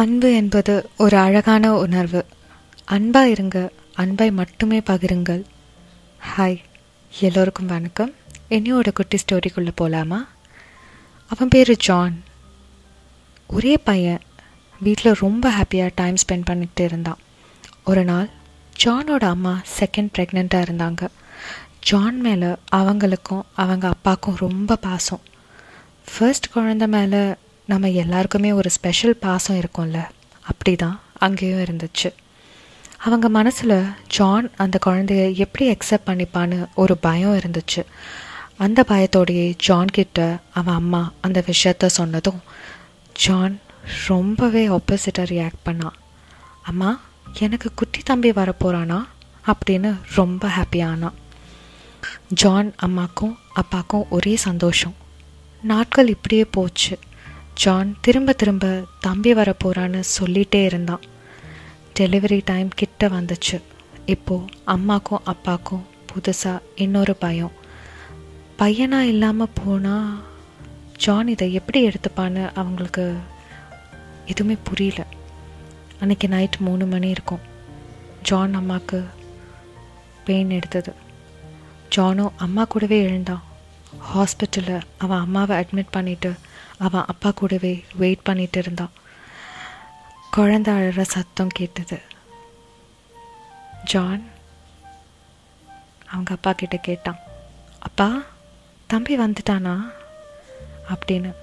அன்பு என்பது ஒரு அழகான உணர்வு. அன்பா இருங்க அன்பை மட்டுமே பகிருங்கள். ஹாய் எல்லோருக்கும் வணக்கம். என்னையோட குட்டி ஸ்டோரிக்குள்ளே போகலாமா அவன் பேர் ஜான் ஒரே பையன். வீட்டில் ரொம்ப ஹாப்பியாக டைம் ஸ்பெண்ட் பண்ணிட்டு இருந்தான். ஒரு நாள் ஜானோட அம்மா செகண்ட் ப்ரெக்னெண்ட்டாக இருந்தாங்க. ஜான் மேலே அவங்களுக்கும் அவங்க அப்பாவுக்கும் ரொம்ப பாசம். ஃபர்ஸ்ட் குழந்த மேலே நம்ம எல்லாருக்குமே ஒரு ஸ்பெஷல் பாசம் இருக்கும்ல. அப்படி தான் அங்கேயும் இருந்துச்சு. அவங்க மனசில் ஜான் அந்த குழந்தைய எப்படி அக்செப்ட் பண்ணிப்பான்னு ஒரு பயம் இருந்துச்சு. அந்த பயத்தோடையே ஜான் கிட்ட அவன் அம்மா அந்த விஷயத்த சொன்னதும் ஜான் ரொம்பவே ஆப்போசிட்டாக ரியாக்ட் பண்ணான் அம்மா எனக்கு குட்டி தம்பி வரப்போகிறானா அப்படின்னு ரொம்ப ஹாப்பியானான் ஜான் அம்மாக்கும் அப்பாக்கும் ஒரே சந்தோஷம். நாட்கள் இப்படியே போச்சு. ஜான் திரும்ப திரும்ப தம்பி வரப்போகிறான்னு சொல்லிகிட்டே இருந்தான். டெலிவரி டைம் கிட்ட வந்துச்சு. இப்போது அம்மாக்கும் அப்பாக்கும் புதுசாக இன்னொரு பயம். பையனாக இல்லாமல் போனால் ஜான் இதை எப்படி எடுத்துப்பான்னு அவங்களுக்கு எதுவுமே புரியல. அன்றைக்கி நைட் மூணு மணி இருக்கும். ஜான் அம்மாவுக்கு பெயின் எடுத்தது. ஜானும் அம்மா கூடவே எழுந்தான். ஹாஸ்பிட்டலில் அவன் அம்மாவை அட்மிட் பண்ணிவிட்டு அவன் அப்பா கூடவே வெயிட் பண்ணிட்டு இருந்தான். குழந்த அழற சத்தம் கேட்டது. ஜான் அவங்க அப்பா கிட்ட கேட்டான். அப்பா தம்பி வந்துட்டானா? அப்படின்னு.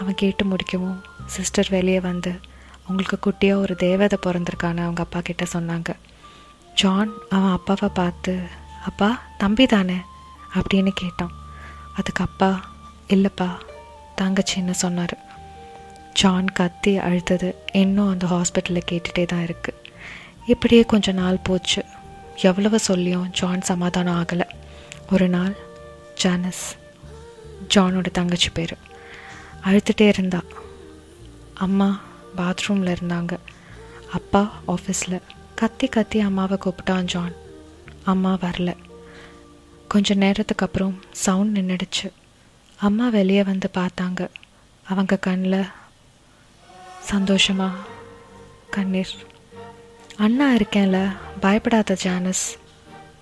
அவன் கேட்டு முடிக்கவும் சிஸ்டர் வெளியே வந்து அவங்களுக்கு குட்டியாக ஒரு தேவதை பிறந்திருக்கான்னு அவங்க அப்பா கிட்ட சொன்னாங்க. ஜான் அவன் அப்பாவை பார்த்து அப்பா தம்பி தானே அப்படின்னு கேட்டான். அதுக்கு அப்பா இல்லைப்பா தங்கச்சின்னு சொன்னார். ஜான் கத்தி அழுத்தது இன்னும் அந்த ஹாஸ்பிட்டலில் கேட்டுகிட்டே தான் இருக்குது இப்படியே கொஞ்ச நாள் போச்சு. எவ்வளவு சொல்லியும் ஜான் சமாதானம் ஆகலை. ஒரு நாள் ஜானஸ் ஜானோட தங்கச்சி பேர் அழுத்துட்டே இருந்தா. அம்மா பாத்ரூமில் இருந்தாங்க. அப்பா ஆஃபீஸில். கத்தி கத்தி அம்மாவை கூப்பிட்டான் ஜான். அம்மா வரல. கொஞ்ச நேரத்துக்கு அப்புறம் சவுண்ட் நின்றுடுச்சு அம்மா வெளியே வந்து பார்த்தாங்க. அவங்க கண்ணில் சந்தோஷமா கண்ணீர். அண்ணா இருக்கேன்ல பயப்படாத ஜானஸ்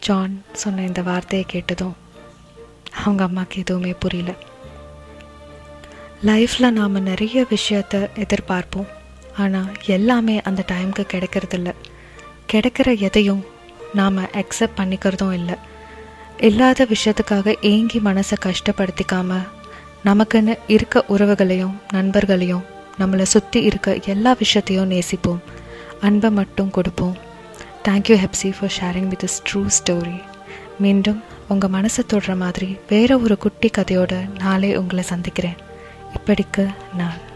ஜான் சொன்ன இந்த வார்த்தையை கேட்டதும் அவங்க அம்மாவுக்கு எதுவுமே புரியல. லைஃப்பில் நாம் நிறைய விஷயத்த எதிர்பார்ப்போம். ஆனால் எல்லாமே அந்த டைமுக்கு கிடைக்கிறதில்ல. கிடைக்கிற எதையும் நாம் அக்செப்ட் பண்ணிக்கிறதும் இல்லை. இல்லாத விஷயத்துக்காக ஏங்கி மனசை கஷ்டப்படுத்திக்காம நமக்குன்னு இருக்க உறவுகளையும் நண்பர்களையும் நம்மளை சுற்றி இருக்க எல்லா விஷயத்தையும் நேசிப்போம். அன்பை மட்டும் கொடுப்போம். Thank you Hepsi for sharing with is true story மீண்டும் உங்கள் மனசை தொடுற மாதிரி வேற ஒரு குட்டி கதையோடு நாளே உங்களை சந்திக்கிறேன். இப்படிக்கு நான்